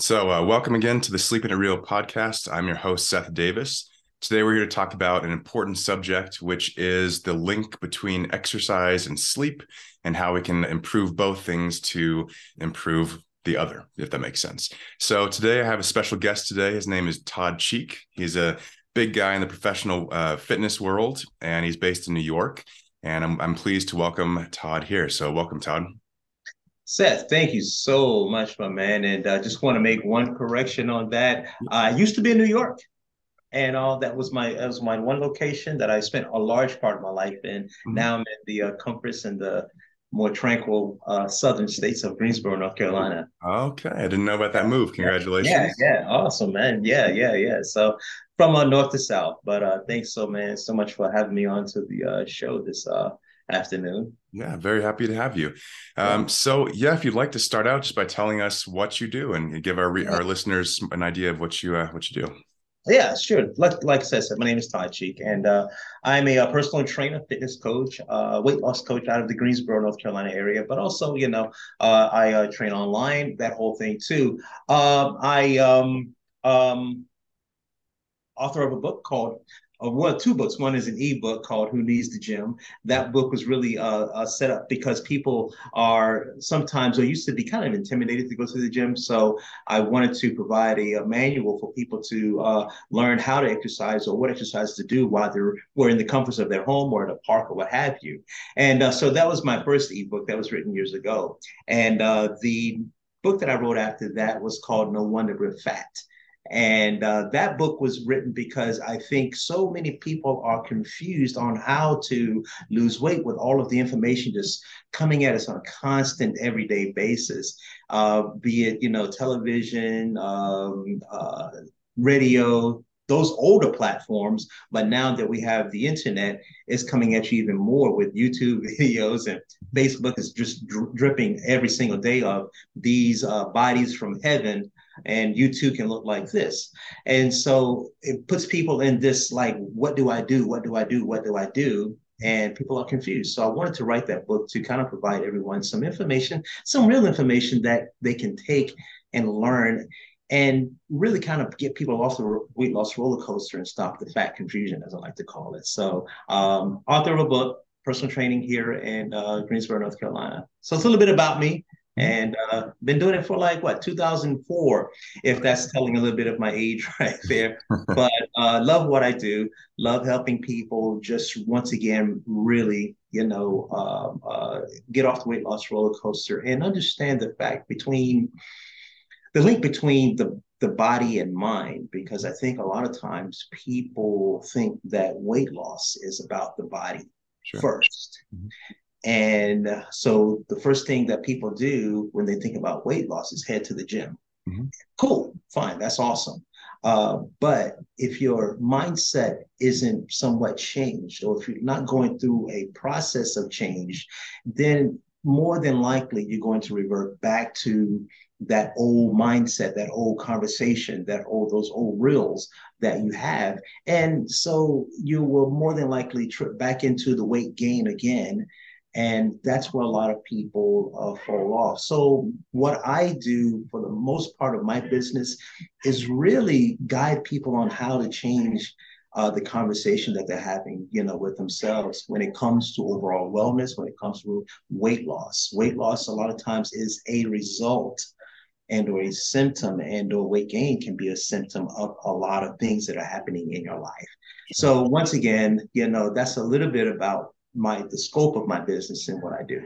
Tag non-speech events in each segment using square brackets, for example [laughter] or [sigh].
So, uh, welcome again to the Sleepin' It Real podcast. I'm your host, Seth Davis. Today, we're here to talk about an important subject, which is the link between exercise and sleep and how we can improve both things to improve the other, if that makes sense. So, today, I have a special guest today. His name is Todd Cheek. He's a big guy in the professional uh, fitness world, and he's based in New York. And I'm, I'm pleased to welcome Todd here. So, welcome, Todd. Seth, thank you so much, my man. And I uh, just want to make one correction on that. I used to be in New York, and all uh, that was my that was my one location that I spent a large part of my life in. Mm-hmm. Now I'm in the uh, comforts and the more tranquil uh, southern states of Greensboro, North Carolina. Okay, I didn't know about that move. Congratulations. Yeah, yeah, awesome, man. Yeah, yeah, yeah. So from uh, north to south, but uh, thanks so man so much for having me on to the uh, show this uh, afternoon. Yeah, very happy to have you. Um, so, yeah, if you'd like to start out just by telling us what you do and give our our listeners an idea of what you uh, what you do. Yeah, sure. Like, like I said, my name is Todd Cheek, and uh, I'm a, a, uh, personal trainer, fitness coach, uh, weight loss coach out of the Greensboro, North Carolina area. But also, you know, uh, I uh, train online, that whole thing too. Um, I um, um, author of a book called uh, well, two books. One is an ebook called "Who Needs the Gym." That book was really uh, uh, set up because people are sometimes or used to be kind of intimidated to go to the gym. So I wanted to provide a, a manual for people to uh, learn how to exercise or what exercise to do while they're were in the comforts of their home or at a park or what have you. And uh, so that was my first ebook that was written years ago. And uh, the book that I wrote after that was called "No Wonder We're Fat." And uh, that book was written because I think so many people are confused on how to lose weight with all of the information just coming at us on a constant, everyday basis, uh, be it you know television, um, uh, radio, those older platforms. But now that we have the internet, it's coming at you even more with YouTube [laughs] videos and Facebook is just dri- dripping every single day of these uh, bodies from heaven and you too can look like this. And so it puts people in this like, what do I do? What do I do? What do I do? And people are confused. So I wanted to write that book to kind of provide everyone some information, some real information that they can take and learn and really kind of get people off the weight loss roller coaster and stop the fat confusion, as I like to call it. So, um, author of a book, personal training here in uh, Greensboro, North Carolina. So it's a little bit about me and uh, been doing it for like what 2004 if that's telling a little bit of my age [laughs] right there [laughs] but uh, love what i do love helping people just once again really you know um, uh, get off the weight loss roller coaster and understand the fact between the link between the the body and mind because i think a lot of times people think that weight loss is about the body sure. 1st mm-hmm. And so the first thing that people do when they think about weight loss is head to the gym. Mm-hmm. Cool, fine, that's awesome. Uh, but if your mindset isn't somewhat changed, or if you're not going through a process of change, then more than likely you're going to revert back to that old mindset, that old conversation, that old those old reels that you have, and so you will more than likely trip back into the weight gain again and that's where a lot of people uh, fall off. So, what I do for the most part of my business is really guide people on how to change uh, the conversation that they're having, you know, with themselves when it comes to overall wellness, when it comes to weight loss. Weight loss, a lot of times, is a result and or a symptom and or weight gain can be a symptom of a lot of things that are happening in your life so once again you know that's a little bit about my the scope of my business and what I do.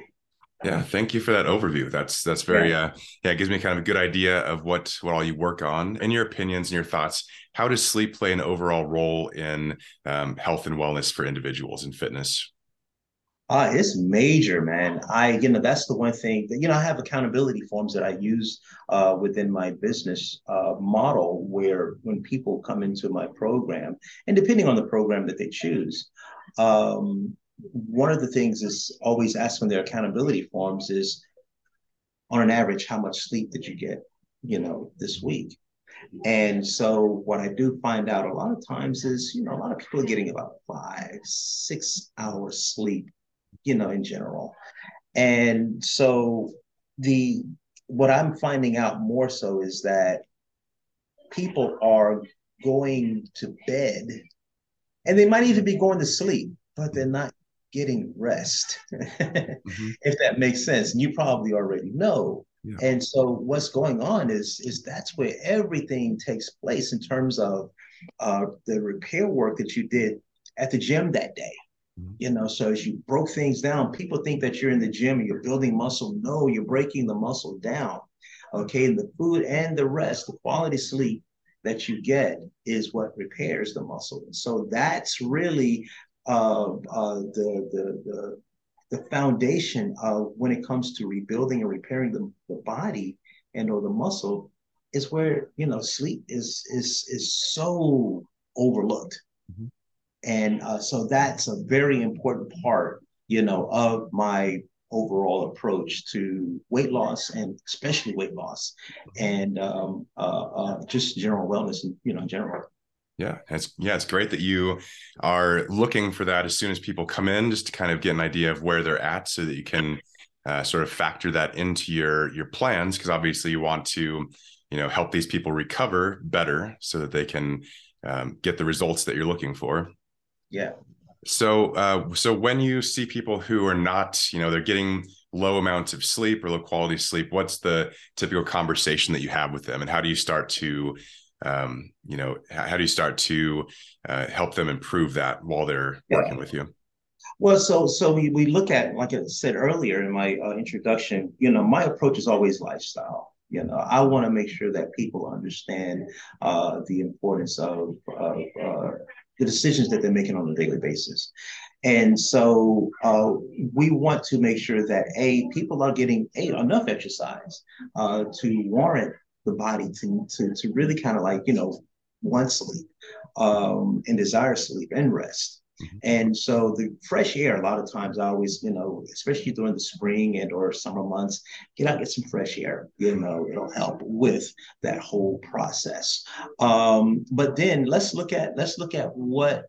Yeah, thank you for that overview. That's that's very yeah. uh yeah, it gives me kind of a good idea of what what all you work on and your opinions and your thoughts. How does sleep play an overall role in um, health and wellness for individuals and fitness? Uh, it's major, man. I, you know, that's the one thing that, you know, I have accountability forms that I use uh, within my business uh, model where when people come into my program, and depending on the program that they choose, um, one of the things is always asked on their accountability forms is on an average, how much sleep did you get, you know, this week? And so what I do find out a lot of times is, you know, a lot of people are getting about five, six hours sleep, you know, in general. And so the what I'm finding out more so is that people are going to bed and they might even be going to sleep, but they're not getting rest, [laughs] mm-hmm. if that makes sense. And you probably already know. Yeah. And so what's going on is is that's where everything takes place in terms of uh, the repair work that you did at the gym that day. Mm-hmm. You know, so as you broke things down, people think that you're in the gym and you're building muscle. No, you're breaking the muscle down. Okay, and the food and the rest, the quality sleep that you get is what repairs the muscle. And So that's really uh, uh, the, the, the the foundation of when it comes to rebuilding and repairing the, the body and or the muscle is where you know sleep is is is so overlooked mm-hmm. and uh, so that's a very important part you know of my overall approach to weight loss and especially weight loss mm-hmm. and um, uh, uh, just general wellness and you know in general yeah, it's yeah, it's great that you are looking for that as soon as people come in, just to kind of get an idea of where they're at, so that you can uh, sort of factor that into your your plans. Because obviously, you want to, you know, help these people recover better, so that they can um, get the results that you're looking for. Yeah. So, uh, so when you see people who are not, you know, they're getting low amounts of sleep or low quality sleep, what's the typical conversation that you have with them, and how do you start to um, you know how do you start to uh, help them improve that while they're yeah. working with you? Well so so we, we look at like i said earlier in my uh, introduction you know my approach is always lifestyle. You know i want to make sure that people understand uh, the importance of, of uh, the decisions that they're making on a daily basis. And so uh, we want to make sure that a people are getting a enough exercise uh, to warrant the body to to to really kind of like you know want sleep um, and desire sleep and rest. Mm-hmm. And so the fresh air, a lot of times I always, you know, especially during the spring and or summer months, get out, get some fresh air. You know, it'll help with that whole process. Um, but then let's look at let's look at what,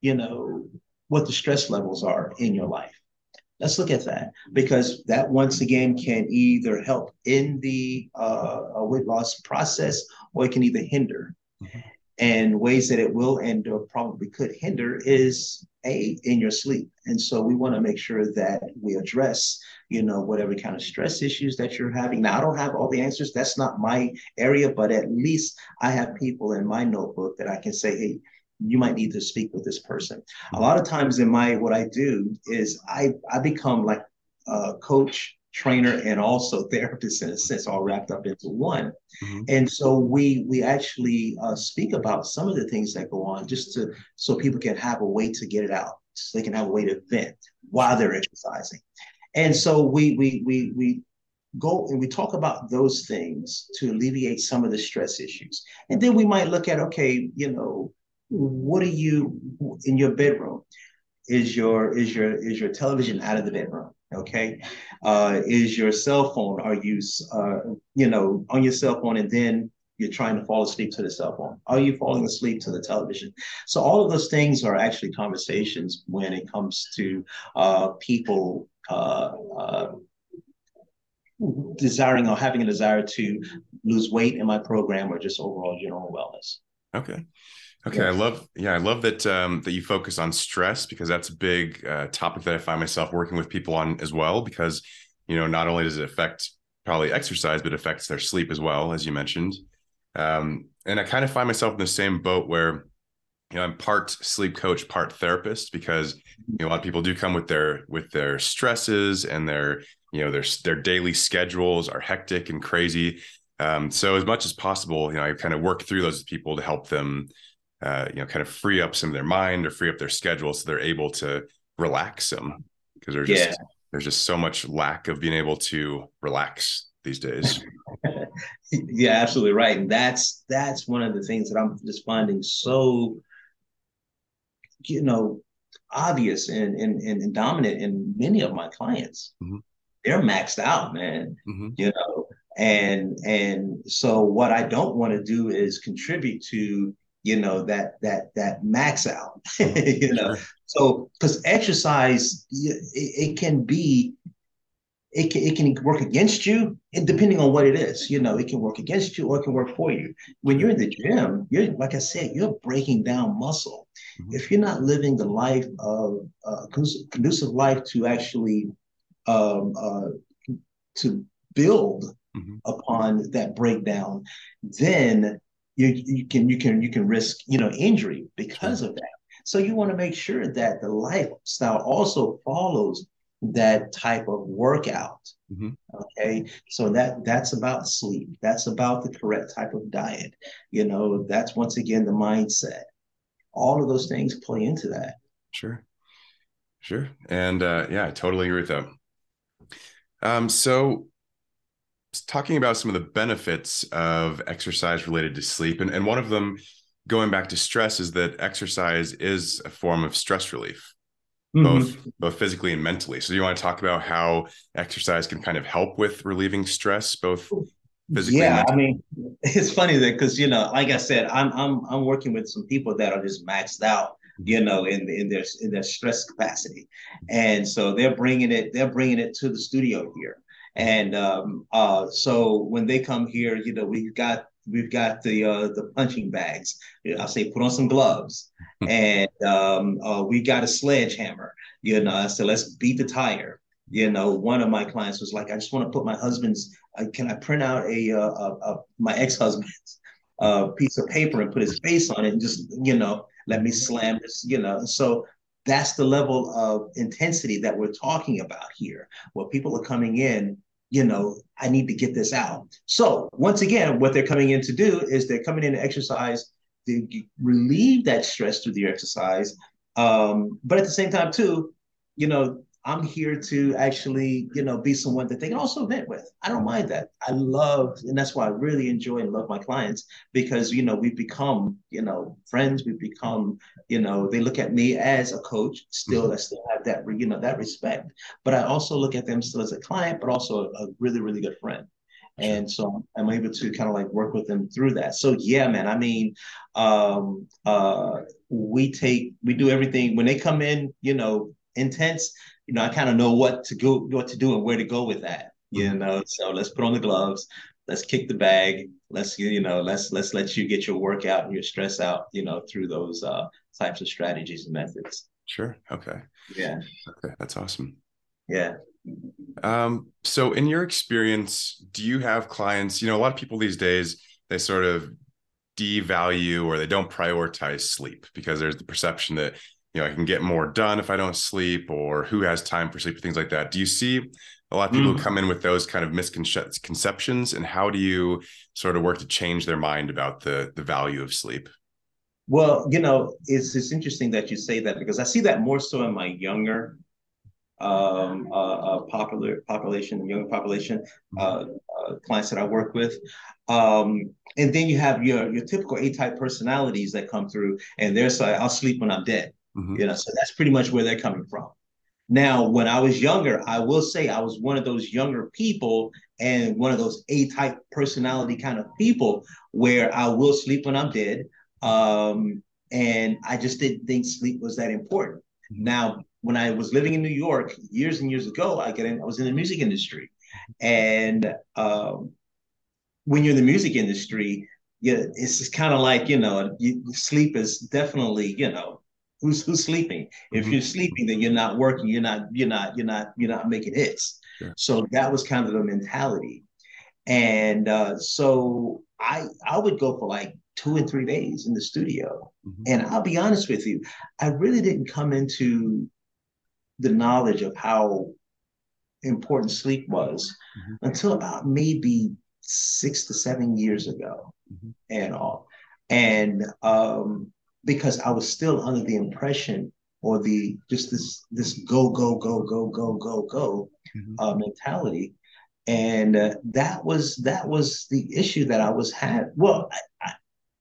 you know, what the stress levels are in your life. Let's look at that because that once again can either help in the uh, weight loss process or it can either hinder. Mm-hmm. And ways that it will and probably could hinder is a in your sleep. And so we want to make sure that we address, you know, whatever kind of stress issues that you're having. Now I don't have all the answers. That's not my area, but at least I have people in my notebook that I can say, hey, you might need to speak with this person. A lot of times in my what I do is I I become like a coach, trainer, and also [laughs] therapist in a sense, all wrapped up into one. Mm-hmm. And so we we actually uh, speak about some of the things that go on just to so people can have a way to get it out, so they can have a way to vent while they're exercising. And so we we we we go and we talk about those things to alleviate some of the stress issues. And then we might look at okay, you know, what are you in your bedroom? Is your is your is your television out of the bedroom? Okay, uh, is your cell phone? Are you uh, you know on your cell phone and then you're trying to fall asleep to the cell phone? Are you falling asleep to the television? So all of those things are actually conversations when it comes to uh, people uh, uh, desiring or having a desire to lose weight in my program or just overall general wellness. Okay. Okay. I love yeah, I love that um, that you focus on stress because that's a big uh, topic that I find myself working with people on as well. Because you know, not only does it affect probably exercise, but affects their sleep as well, as you mentioned. Um, and I kind of find myself in the same boat where you know I'm part sleep coach, part therapist because you know a lot of people do come with their with their stresses and their you know their their daily schedules are hectic and crazy. Um, so as much as possible, you know, I kind of work through those people to help them uh, you know, kind of free up some of their mind or free up their schedule so they're able to relax them because there's just there's just so much lack of being able to relax these days. [laughs] yeah, absolutely right. And that's that's one of the things that I'm just finding so you know obvious and and, and dominant in many of my clients. Mm-hmm. They're maxed out, man. Mm-hmm. You know, and and so what I don't want to do is contribute to you know that that that max out [laughs] you know. So because exercise it, it, can be it can, it can work against you and depending on what it is you know it can work against you or it can work for you. When you're in the gym you're like i said you're breaking down muscle. Mm-hmm. if you're not living the life of uh, conducive life to actually um, uh, to build mm-hmm. upon that breakdown then you, you can you can you can risk you know injury because of that so you want to make sure that the lifestyle also follows that type of workout. Mm-hmm. Okay. So that that's about sleep. That's about the correct type of diet. You know, that's once again the mindset. All of those things play into that. Sure. Sure. And uh, yeah, I totally agree with that. Um, so talking about some of the benefits of exercise related to sleep, and, and one of them going back to stress is that exercise is a form of stress relief mm-hmm. both both physically and mentally. So you want to talk about how exercise can kind of help with relieving stress, both physically. Yeah, I mean, [laughs] it's funny that because you know, like I said, I'm I'm I'm working with some people that are just maxed out you know in in their in their stress capacity and so they're bringing it they're bringing it to the studio here and um uh so when they come here you know we've got we've got the uh, the punching bags. I say put on some gloves, [laughs] and um, uh, we got a sledgehammer. You know, so let's beat the tire. You know, one of my clients was like, I just want to put my husband's. Uh, can I print out a, uh, a, a my ex husband's [laughs] uh, piece of paper and put his face on it and just you know let me slam this. You know, so that's the level of intensity that we're talking about here, where people are coming in you know, I need to get this out. So once again, what they're coming in to do is they're coming in to exercise to relieve that stress through the exercise. Um, but at the same time, too, you know, I'm here to actually, you know, be someone that they can also vent with. I don't mind that. I love, and that's why I really enjoy and love my clients because, you know, we've become, you know, friends. We've become, you know, they look at me as a coach still, mm-hmm. I still have that, you know, that respect. But I also look at them still as a client, but also a, a really, really good friend. And so I'm able to kind of like work with them through that. So yeah, man, I mean, um, uh, we take, we do everything when they come in, you know, intense you know, I kind of know what to go, what to do, and where to go with that. You mm-hmm. know, so let's put on the gloves, let's kick the bag, let's you know, let's let's let you get your workout and your stress out, you know, through those uh, types of strategies and methods. Sure. Okay. Yeah. Okay, that's awesome. Yeah. Um, so in your experience, do you have clients, you know, a lot of people these days, they sort of devalue or they don't prioritize sleep because there's the perception that you know, I can get more done if I don't sleep, or who has time for sleep, or things like that. Do you see a lot of people mm. come in with those kind of misconceptions, and how do you sort of work to change their mind about the the value of sleep? Well, you know, it's it's interesting that you say that because I see that more so in my younger um, uh, uh, popular population, younger population, uh, uh, clients that I work with. Um, and then you have your your typical A type personalities that come through, and they're saying, "I'll sleep when I'm dead." Mm-hmm. You know, so that's pretty much where they're coming from. Now, when I was younger, I will say I was one of those younger people and one of those A type personality kind of people where I will sleep when I'm dead. Um, and I just didn't think sleep was that important. Mm-hmm. Now, when I was living in New York years and years ago, I get in, I was in the music industry. And um, when you're in the music industry, yeah, it's just kind of like, you know, you, sleep is definitely, you know, Who's who's sleeping? If mm-hmm. you're sleeping, then you're not working. You're not you're not you're not you're not making hits. Sure. So that was kind of the mentality, and uh, so I I would go for like two and three days in the studio, mm-hmm. and I'll be honest with you, I really didn't come into the knowledge of how important sleep was mm-hmm. until about maybe six to seven years ago mm-hmm. and all. And um, because I was still under the impression or the just this this go go go go go go go mm-hmm. uh, mentality, and uh, that was that was the issue that I was had. Well, I, I,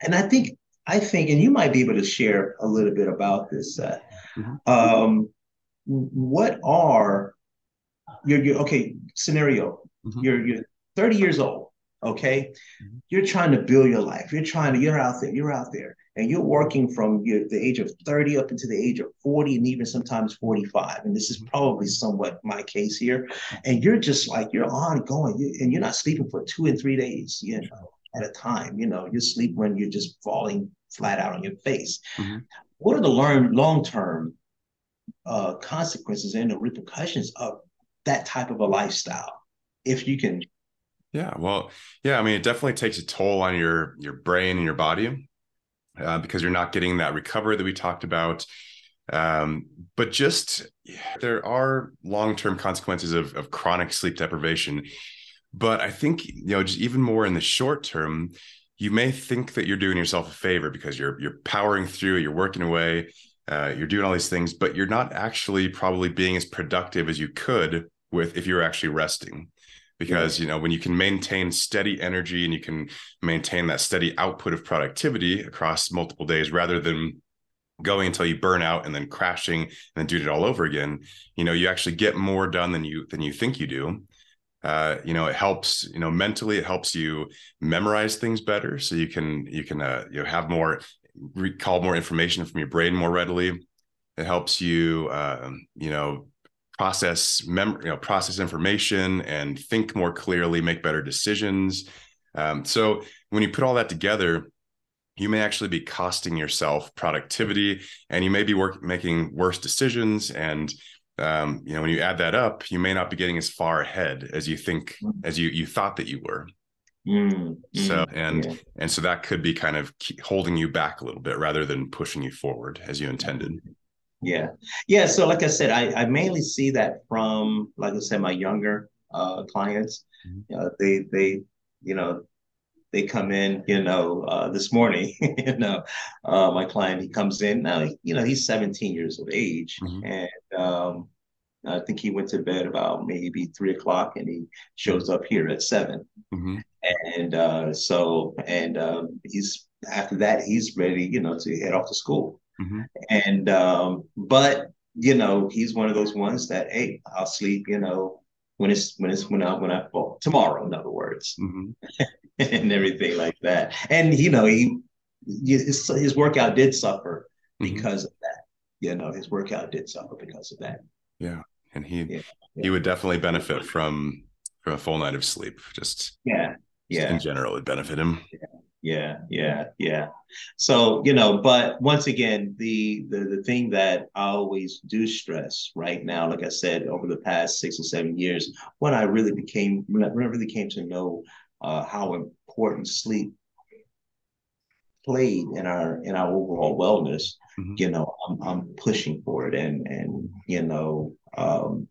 and I think I think, and you might be able to share a little bit about this. Uh, mm-hmm. um, what are your your okay scenario? Mm-hmm. You're you're 30 years old. okay mm-hmm. you're trying to build your life you're trying to you're out there you're out there and you're working from your, the age of 30 up into the age of 40 and even sometimes 45 and this is probably somewhat my case here. And you're just like you're ongoing. You, and you're not sleeping for two and three days you know at a time. You know you sleep when you're just falling flat out on your face. Mm-hmm. what are the learn long-term uh, consequences and the repercussions of that type of a lifestyle? If you can yeah well yeah i mean it definitely takes a toll on your your brain and your body uh, because you're not getting that recovery that we talked about. Um, but just there are long-term consequences of, of chronic sleep deprivation. But I think you know, just even more in the short term, you may think that you're doing yourself a favor because you're you're powering through, you're working away, uh, you're doing all these things, but you're not actually probably being as productive as you could with if you're actually resting because you know when you can maintain steady energy and you can maintain that steady output of productivity across multiple days rather than going until you burn out and then crashing and then doing it all over again you know you actually get more done than you than you think you do. Uh, you know it helps you know mentally it helps you memorize things better. So you can you can uh, you know have more recall more information from your brain more readily. It helps you uh, you know process mem- you know process information and think more clearly make better decisions um, so when you put all that together you may actually be costing yourself productivity and you may be work- making worse decisions and um, you know when you add that up you may not be getting as far ahead as you think mm. as you you thought that you were mm, so mm, and yeah. and so that could be kind of holding you back a little bit rather than pushing you forward as you intended yeah. Yeah. So like I said, I, I mainly see that from, like I said, my younger uh, clients. Mm-hmm. Uh, they they, you know, they come in, you know, uh, this morning, [laughs] you know, uh, my client, he comes in now, you know, he's 17 years of age. Mm-hmm. And um, I think he went to bed about maybe three o'clock and he shows up here at 7 mm-hmm. And uh, so, and um, he's, after that, he's ready, you know, to head off to school. Mm-hmm. And um, but you know, he's one of those ones that hey, I'll sleep, you know, when it's when it's when I when I fall tomorrow, in other words, mm-hmm. [laughs] and everything like that. And you know, he his, his workout did suffer mm-hmm. because of that. You know, his workout did suffer because of that. Yeah, and he yeah, he would definitely benefit from from a full night of sleep. Just yeah, yeah. In general, it would benefit him. Yeah yeah yeah yeah so you know but once again the, the the thing that i always do stress right now like i said over the past six or seven years when i really became when i really came to know uh, how important sleep played in our in our overall wellness mm-hmm. you know I'm, I'm pushing for it and and you know um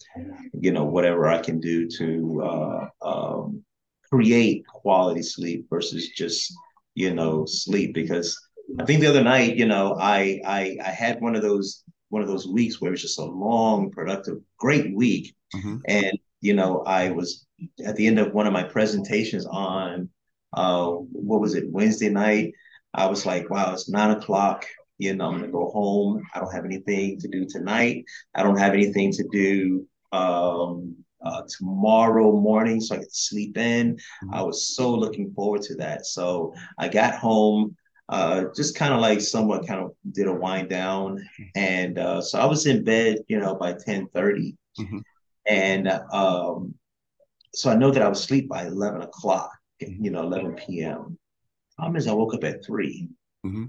you know whatever i can do to uh um create quality sleep versus just you know, sleep because I think the other night, you know, I I I had one of those one of those weeks where it was just a long, productive, great week. Mm-hmm. And, you know, I was at the end of one of my presentations on uh what was it, Wednesday night. I was like, wow, it's nine o'clock. You know, I'm gonna go home. I don't have anything to do tonight. I don't have anything to do um uh, tomorrow morning so I could sleep in. Mm-hmm. I was so looking forward to that. So I got home, uh, just kind of like someone kind of did a wind down. Mm-hmm. And uh, so I was in bed, you know, by 10 30. Mm-hmm. And um, so I know that I was asleep by 11 o'clock, mm-hmm. you know, 11 p.m. Problem is, I woke up at 3 mm-hmm.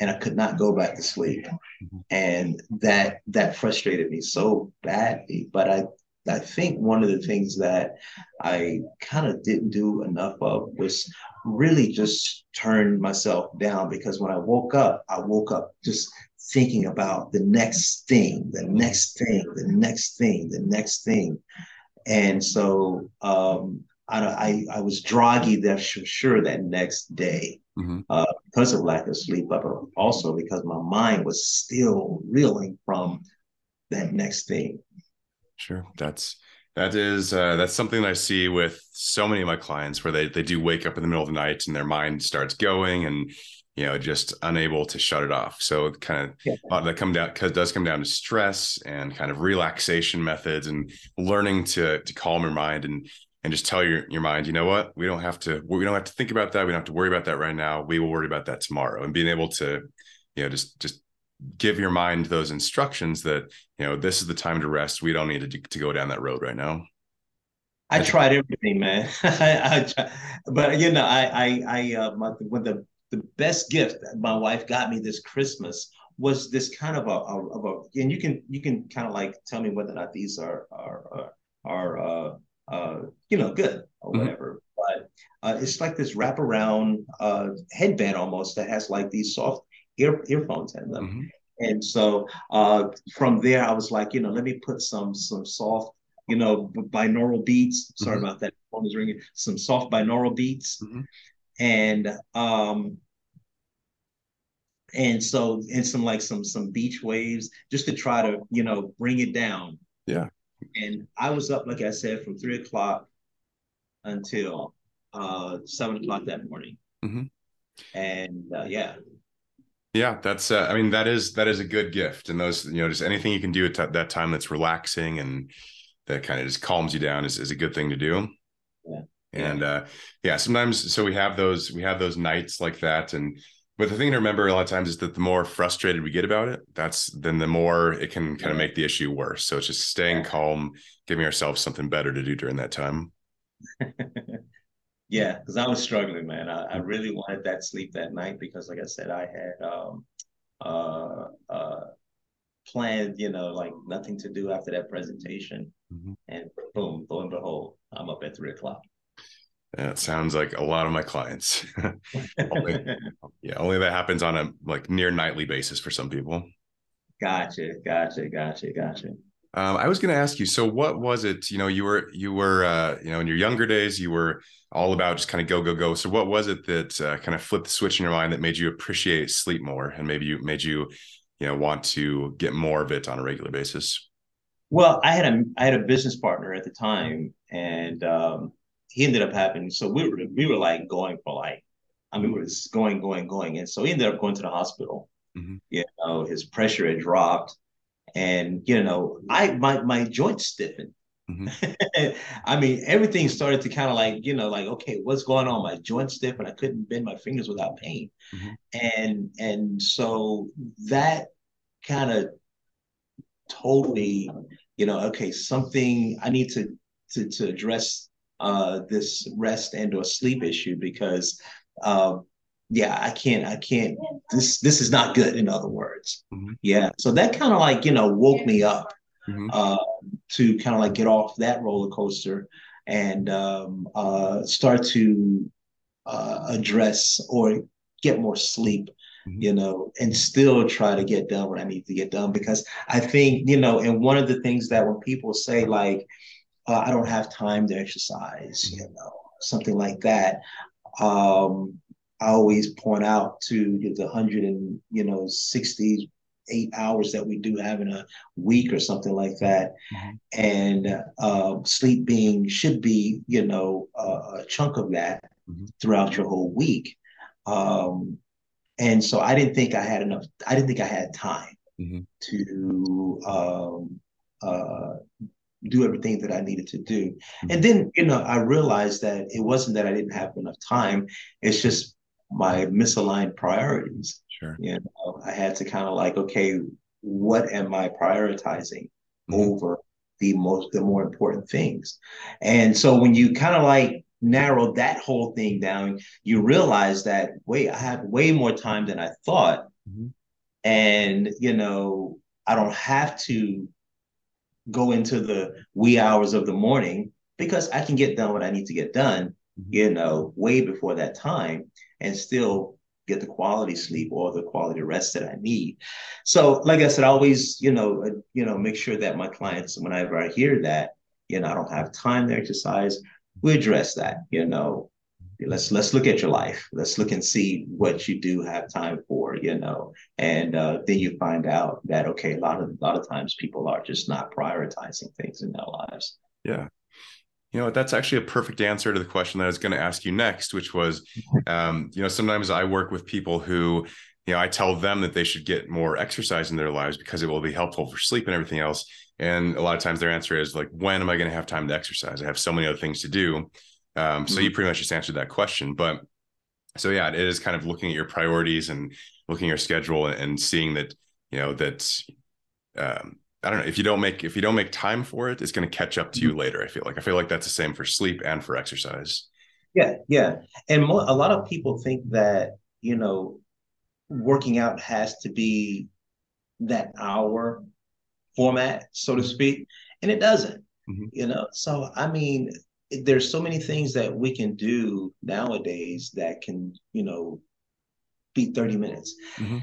and I could not go back to sleep. Mm-hmm. And that that frustrated me so badly. But I I think one of the things that I kind of didn't do enough of was really just turn myself down because when I woke up, I woke up just thinking about the next thing, the next thing, the next thing, the next thing. And so um, I, I, I, was droggy there for sure that next day mm-hmm. uh, because of lack of sleep, but also because my mind was still reeling from that next thing. Sure. That's that is uh, that's something that I see with so many of my clients where they they do wake up in the middle of the night and their mind starts going and you know just unable to shut it off. So it kind of yeah. uh, that come down because does come down to stress and kind of relaxation methods and learning to to calm your mind and and just tell your your mind, you know what, we don't have to we don't have to think about that. We don't have to worry about that right now. We will worry about that tomorrow. And being able to, you know, just just give your mind those instructions that you know this is the time to rest. We don't need to to go down that road right now. I tried everything, man. [laughs] I, I but you know, I I I uh, my, when the the best gift my wife got me this Christmas was this kind of a, a, of a and you can you can kind of like tell me whether or not these are are are, uh, uh, you know good or mm-hmm. whatever. But uh, it's like this wraparound uh, headband almost that has like these soft ear earphones in them. Mm-hmm. And so uh, from there, I was like, you know, let me put some some soft, you know, binaural beats. Sorry mm-hmm. about that. Phone is ringing. Some soft binaural beats, mm-hmm. and um, and so and some like some some beach waves just to try to you know bring it down yeah and i was up like i said from three o'clock until uh seven o'clock that morning mm-hmm. and uh, yeah yeah that's uh, i mean that is that is a good gift and those you know just anything you can do at t- that time that's relaxing and that kind of just calms you down is, is a good thing to do. Yeah. And uh yeah sometimes so we have those we have those nights like that and but the thing to remember a lot of times is that the more frustrated we get about it, that's then the more it can kind of make the issue worse. So it's just staying calm, giving ourselves something better to do during that time. [laughs] yeah, because I was struggling, man. I, I, really wanted that sleep that night because, like I said, I had um, uh, uh, planned, you know, like nothing to do after that presentation, mm-hmm. and boom, lo and behold, I'm up at three o'clock. That sounds like a lot of my clients. [laughs] only, yeah, only that happens on a like near nightly basis for some people. Gotcha, gotcha, gotcha, gotcha. Um, I was going to ask you. So, what was it? You know, you were you were uh, you know in your younger days, you were all about just kind of go go go. So, what was it that uh, kind of flipped the switch in your mind that made you appreciate sleep more, and maybe you made you you know want to get more of it on a regular basis? Well, I had a I had a business partner at the time, and um, he ended up having so we were we were like going for like I mean we were just going going going and so he ended up going to the hospital. Mm-hmm. You know his pressure had dropped, and you know I my my joints stiffened. Mm-hmm. [laughs] I mean everything started to kind of like you know like okay what's going on my joints stiff and I couldn't bend my fingers without pain, mm-hmm. and and so that kind of told me you know okay something I need to to to address uh, this rest and or sleep issue because uh, yeah i can't i can't this this is not good in other words mm-hmm. yeah so that kind of like you know woke me up mm-hmm. uh, to kind of like get off that roller coaster and um, uh, start to uh, address or get more sleep mm-hmm. you know and still try to get done what i need to get done because i think you know and one of the things that when people say like uh, I don't have time to exercise, you know, something like that. Um, I always point out to the hundred and you know sixty eight hours that we do have in a week or something like that, mm-hmm. and uh, sleep being should be you know uh, a chunk of that mm-hmm. throughout your whole week. Um, and so I didn't think I had enough. I didn't think I had time mm-hmm. to um, uh, do everything that I needed to do. Mm-hmm. And then, you know, I realized that it wasn't that I didn't have enough time. It's just my misaligned priorities. Sure. You know, I had to kind of like, okay, what am I prioritizing mm-hmm. over the most the more important things? And so when you kind of like narrow that whole thing down, you realize that wait, I have way more time than I thought. Mm-hmm. And you know, I don't have to go into the wee hours of the morning because I can get done what I need to get done, mm-hmm. you know, way before that time and still get the quality sleep or the quality rest that I need. So, like I said, I always, you know, uh, you know, make sure that my clients, whenever I hear that, you know, I don't have time to exercise, we address that, you know, let's let's look at your life. Let's look and see what you do have time for you know. And uh, then you find out that okay a lot of a lot of times people are just not prioritizing things in their lives. Yeah you know that's actually a perfect answer to the question that i was going to ask you next which was [laughs] um, you know sometimes i work with people who you know, I tell them that they should get more exercise in their lives because it will be helpful for sleep and everything else. And a lot of times their answer is like, when am I going to have time to exercise? I have so many other things to do. Um, so mm-hmm. you pretty much just answered that question. But so yeah, it is kind of looking at your priorities and looking at your schedule and seeing that, you know, that um, I don't know if you don't make if you don't make time for it, it's going to catch up to you mm-hmm. later. I feel like I feel like that's the same for sleep and for exercise. Yeah, yeah, and a lot of people think that you know working out has to be that hour format, so to mm-hmm. speak, and it doesn't. Mm-hmm. You know, so I mean, there's so many things that we can do nowadays that can you know be 30 minutes. Mm-hmm.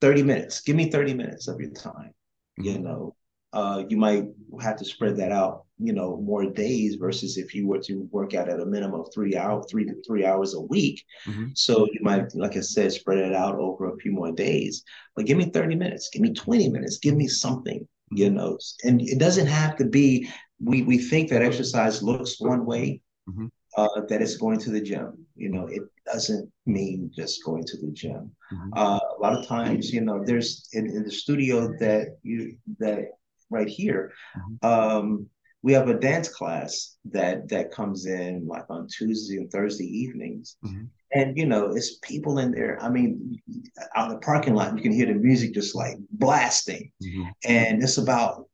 30 minutes. Give me 30 minutes of your time you mm-hmm. know uh, you might have to spread that out you know more days versus if you were to work out at a minimum of three hours three to three hours a week mm-hmm. so you might like i said spread it out over a few more days but give me 30 minutes give me 20 minutes give me something you mm-hmm. know and it doesn't have to be we we think that exercise looks one way mm-hmm. Uh, that it's going to the gym you know it doesn't mean just going to the gym. Mm-hmm. Uh, a lot of times, you know, there's in, in, the studio that you that right here, mm-hmm. um, we have a dance class that that comes in like on Tuesday and Thursday evenings. Mm-hmm. And you know, it's people in there. I mean, out in the parking lot, you can hear the music just like blasting, mm-hmm. and it's about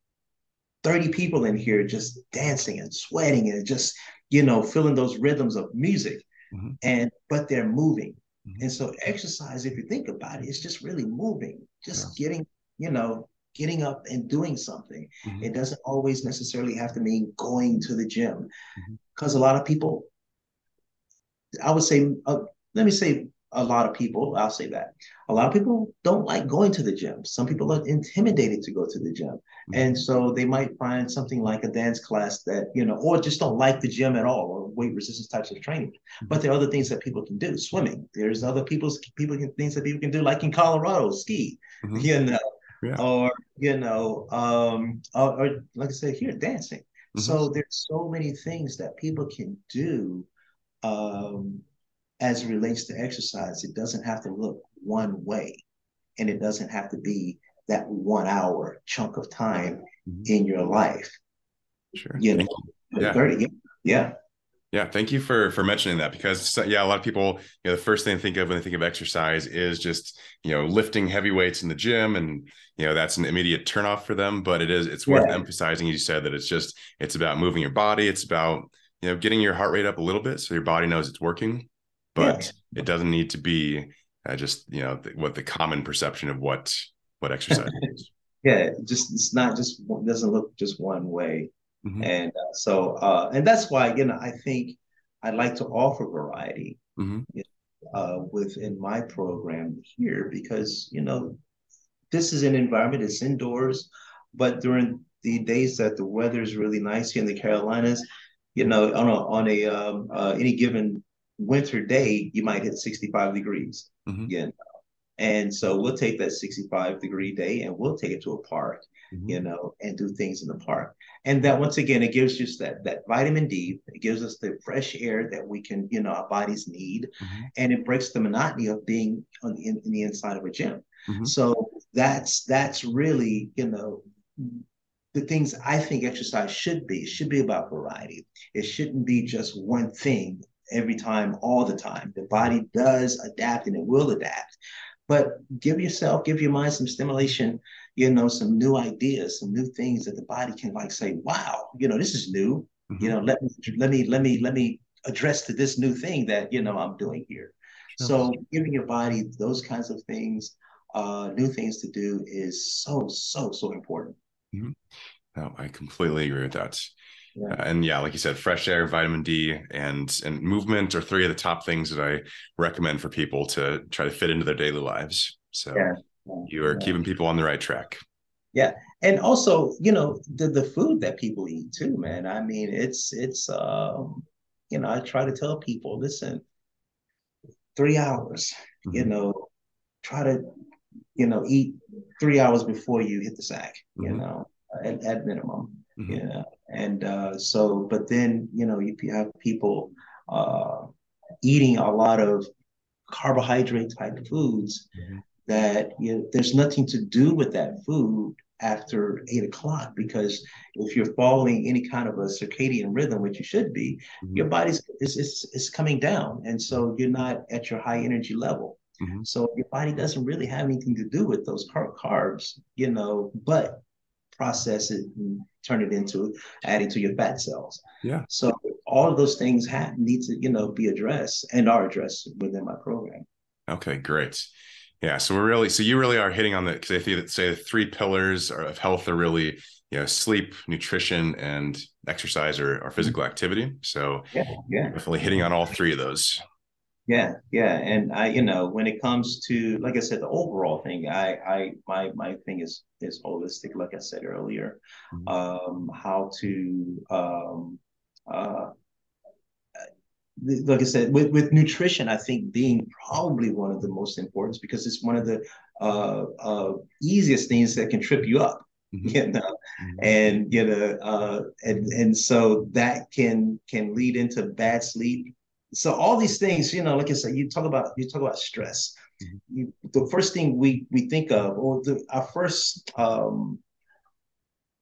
30 people in here just dancing and sweating and just you know feeling those rhythms of music mm-hmm. and but they're moving. Mm-hmm. And so exercise, if you think about it, it's just really moving, just yeah. getting, you know, getting up and doing something. Mm-hmm. It doesn't always necessarily have to mean going to the gym, because mm-hmm. a lot of people, I would say, uh, let me say a lot of people, I'll say that. A lot of people don't like going to the gym. Some people are intimidated to go to the gym. Mm-hmm. And so they might find something like a dance class that, you know, or just don't like the gym at all or weight resistance types of training. Mm-hmm. But there are other things that people can do. Swimming. There's other people's people can things that people can do, like in Colorado, ski, mm-hmm. you know, yeah. or you know, um, or, or, like I said here, dancing. Mm-hmm. So there's so many things that people can do um, as it relates to exercise, it doesn't have to look one way and it doesn't have to be that one hour chunk of time mm-hmm. in your life. Sure. You know, you. Yeah. 30, yeah. Yeah, thank you for for mentioning that because yeah, a lot of people, you know, the first thing they think of when they think of exercise is just you know lifting heavy weights in the gym, and you know that's an immediate turnoff for them. But it is it's worth yeah. emphasizing, as you said, that it's just it's about moving your body, it's about you know getting your heart rate up a little bit so your body knows it's working, but yeah. it doesn't need to be uh, just you know the, what the common perception of what what exercise [laughs] is. Yeah, just it's not just it doesn't look just one way, mm-hmm. and uh, so uh, and that's why you know I think I like to offer variety mm-hmm. you know, uh, within my program here because you know this is an environment it's indoors, but during the days that the weather is really nice here in the Carolinas, you know on a on a um, uh, any given winter day, you might hit 65 degrees. Mm-hmm. You know? And so we'll take that 65 degree day and we'll take it to a park, mm-hmm. you know, and do things in the park. And that once again, it gives us that that vitamin D. It gives us the fresh air that we can, you know, our bodies need, mm-hmm. and it breaks the monotony of being on the, in, in the inside of a gym. Mm-hmm. So that's that's really, you know, the things I think exercise should be. It should be about variety. It shouldn't be just one thing every time, all the time. The body does adapt and it will adapt. But give yourself, give your mind some stimulation, you know, some new ideas, some new things that the body can like say, wow, you know, this is new. Mm-hmm. You know, let me let me let me let me address to this new thing that you know I'm doing here. So giving your body those kinds of things, uh, new things to do is so, so, so important. Mm-hmm. No, I completely agree with that. Yeah. Uh, and yeah, like you said, fresh air, vitamin D, and and movement are three of the top things that I recommend for people to try to fit into their daily lives. So yeah. you are yeah. keeping people on the right track. Yeah, and also you know the the food that people eat too, man. I mean, it's it's um, you know I try to tell people, listen, three hours. Mm-hmm. You know, try to you know eat three hours before you hit the sack. Mm-hmm. You know, at, at minimum. Mm-hmm. Yeah. And uh, so, but then, you know, you have people uh, eating a lot of carbohydrate type foods mm-hmm. that you know, there's nothing to do with that food after eight o'clock because if you're following any kind of a circadian rhythm, which you should be, mm-hmm. your body's is, is, is coming down. And so you're not at your high energy level. Mm-hmm. So your body doesn't really have anything to do with those car- carbs, you know, but process it and turn it into adding to your fat cells. Yeah. So all of those things have need to, you know, be addressed and are addressed within my program. Okay, great. Yeah, so we're really so you really are hitting on the because I think say the three pillars of health are really you know sleep, nutrition, and exercise or, or physical mm-hmm. activity. So yeah, yeah, definitely hitting on all three of those. Yeah, yeah, and I, you know, when it comes to, like I said, the overall thing, I, I, my, my thing is is holistic. Like I said earlier, mm-hmm. um, how to, um, uh, like I said, with, with nutrition, I think being probably one of the most important because it's one of the uh, uh, easiest things that can trip you up. [laughs] Mm-hmm. You know, mm-hmm. and you know, uh, and and so that can can lead into bad sleep. So all these things, you know, like I said, you talk about you talk about stress. Mm-hmm. You, the first thing we we think of, or the, our first um,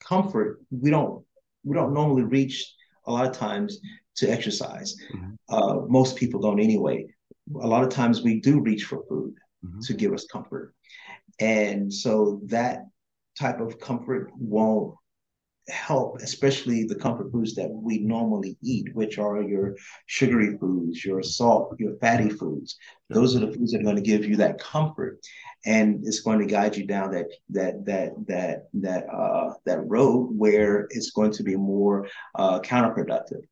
comfort, we don't we don't normally reach a lot of times to exercise. Mm-hmm. Uh, most people don't anyway. A lot of times we do reach for food mm-hmm. to give us comfort. And so that type of comfort won't help, especially the comfort foods that we normally eat, which are your sugary foods, your salt, your fatty foods. Those are the foods that are going to give you that comfort, and it's going to guide you down that that that that that uh, that road where it's going to be more uh, counterproductive.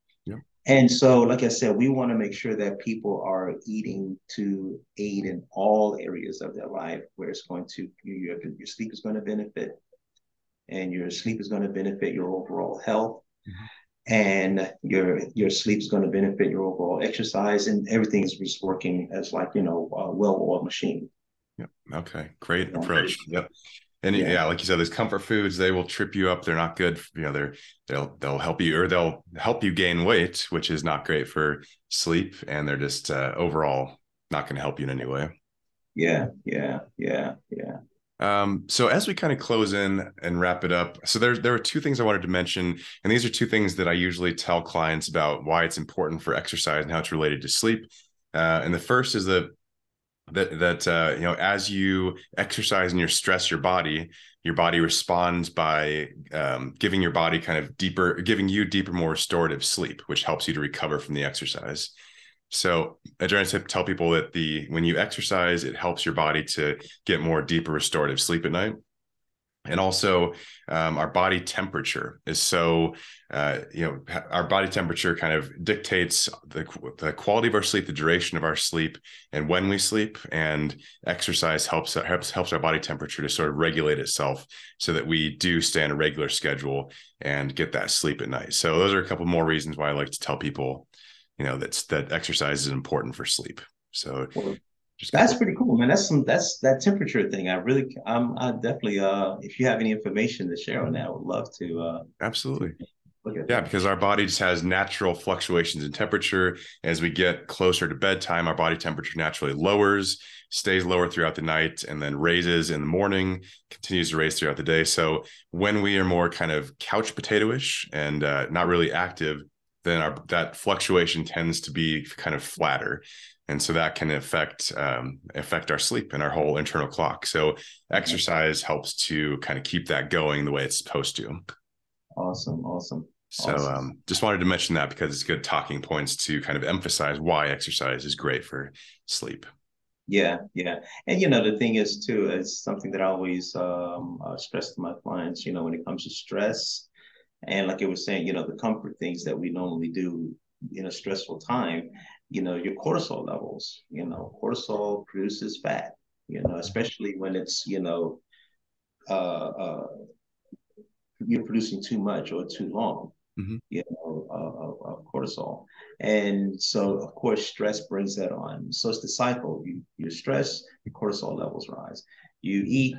And so, like I said, we want to make sure that people are eating to aid in all areas of their life, where it's going to your, your sleep is going to benefit, and your sleep is going to benefit your overall health, mm-hmm. and your your sleep is going to benefit your overall exercise, and everything is just working as like you know a well-oiled machine. Yep. Okay. Great approach. Yep. And yeah. yeah. like you said, those comfort foods they will trip you up. They're not good. You know, they're they'll they'll help you or they'll help you gain weight, which is not great for sleep, and they're just uh, overall not going to help you in any way. Yeah, yeah, yeah, yeah. Um, so as we kind of close in and wrap it up, so there there are two things I wanted to mention, and these are two things that I usually tell clients about why it's important for exercise and how it's related to sleep. Uh, and the first is that that that uh, you know as you exercise and you stress your body your body responds by um, giving your body kind of deeper giving you deeper more restorative sleep which helps you to recover from the exercise so i try to tell people that the when you exercise it helps your body to get more deeper restorative sleep at night. And also um, our body temperature is so uh, you know our body temperature kind of dictates the, the quality of our sleep the duration of our sleep and when we sleep. And exercise helps helps helps our body temperature to sort of regulate itself so that we do stay on a regular schedule and get that sleep at night. So those are a couple more reasons why i like to tell people you know that's that exercise is important for sleep so just that's pretty cool, man. That's some that's that temperature thing. I really, I'm, I definitely, uh, if you have any information to share on that, I would love to. Uh, Absolutely. Yeah, because our body just has natural fluctuations in temperature. As we get closer to bedtime, our body temperature naturally lowers, stays lower throughout the night, and then raises in the morning, continues to raise throughout the day. So when we are more kind of couch potato-ish and uh, not really active, then our that fluctuation tends to be kind of flatter. And so that can affect um, affect our sleep and our whole internal clock. So exercise helps to kind of keep that going the way it's supposed to. Awesome awesome so awesome. um, just wanted to mention that because it's good talking points to kind of emphasize why exercise is great for sleep. Yeah yeah. And you know the thing is too is something that i always um, uh, stress to my clients you know when it comes to stress and like it was saying you know the comfort things that we normally do in a stressful time you know, your cortisol levels. You know, cortisol produces fat, you know, especially when it's, you know, uh, uh, you're producing too much or too long, mm-hmm. you know, uh, of, cortisol. And so, of course, stress brings that on. So it's the cycle. You, you stress, your cortisol levels rise. You eat,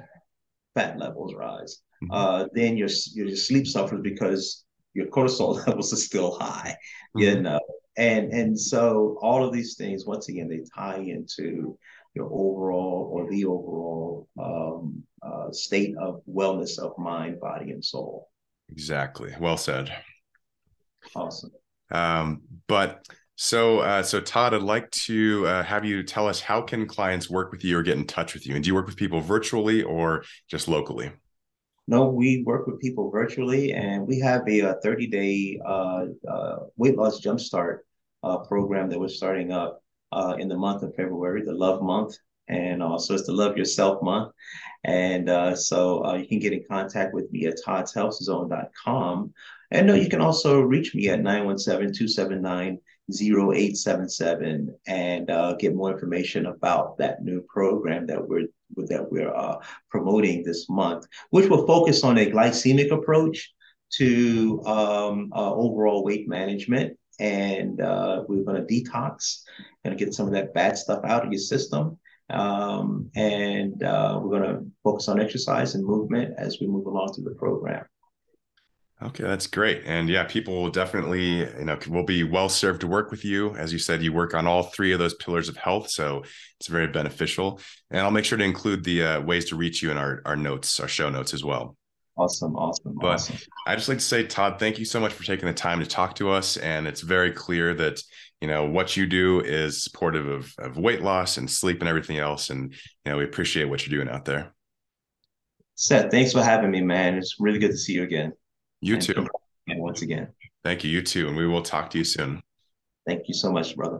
fat levels rise. Mm-hmm. Uh, then your, your sleep suffers because your cortisol [laughs] levels are still high, mm-hmm. you know, and and so all of these things, once again, they tie into your overall or the overall um, uh, state of wellness of mind, body, and soul. Exactly. Well said. Awesome. Um, but so, uh, so Todd, I'd like to uh, have you tell us how can clients work with you or get in touch with you, and do you work with people virtually or just locally? No, we work with people virtually, and we have a 30 day uh, uh, weight loss jumpstart uh, program that we're starting up uh, in the month of February, the Love Month. And also, it's the Love Yourself Month. And uh, so uh, you can get in contact with me at toddshealthzone.com. And no, you can also reach me at 917 279 0877 and uh, get more information about that new program that we're that we're uh, promoting this month, which will focus on a glycemic approach to um, uh, overall weight management. And uh, we're going to detox, going to get some of that bad stuff out of your system. Um, and uh, we're going to focus on exercise and movement as we move along through the program. Okay, that's great. And yeah, people will definitely, you know, will be well served to work with you. As you said, you work on all three of those pillars of health. So it's very beneficial. And I'll make sure to include the uh, ways to reach you in our, our notes, our show notes as well. Awesome. Awesome. But awesome. I just like to say, Todd, thank you so much for taking the time to talk to us. And it's very clear that, you know, what you do is supportive of, of weight loss and sleep and everything else. And, you know, we appreciate what you're doing out there. Seth, thanks for having me, man. It's really good to see you again. You and too. And once again. Thank you. You too. And we will talk to you soon. Thank you so much, brother.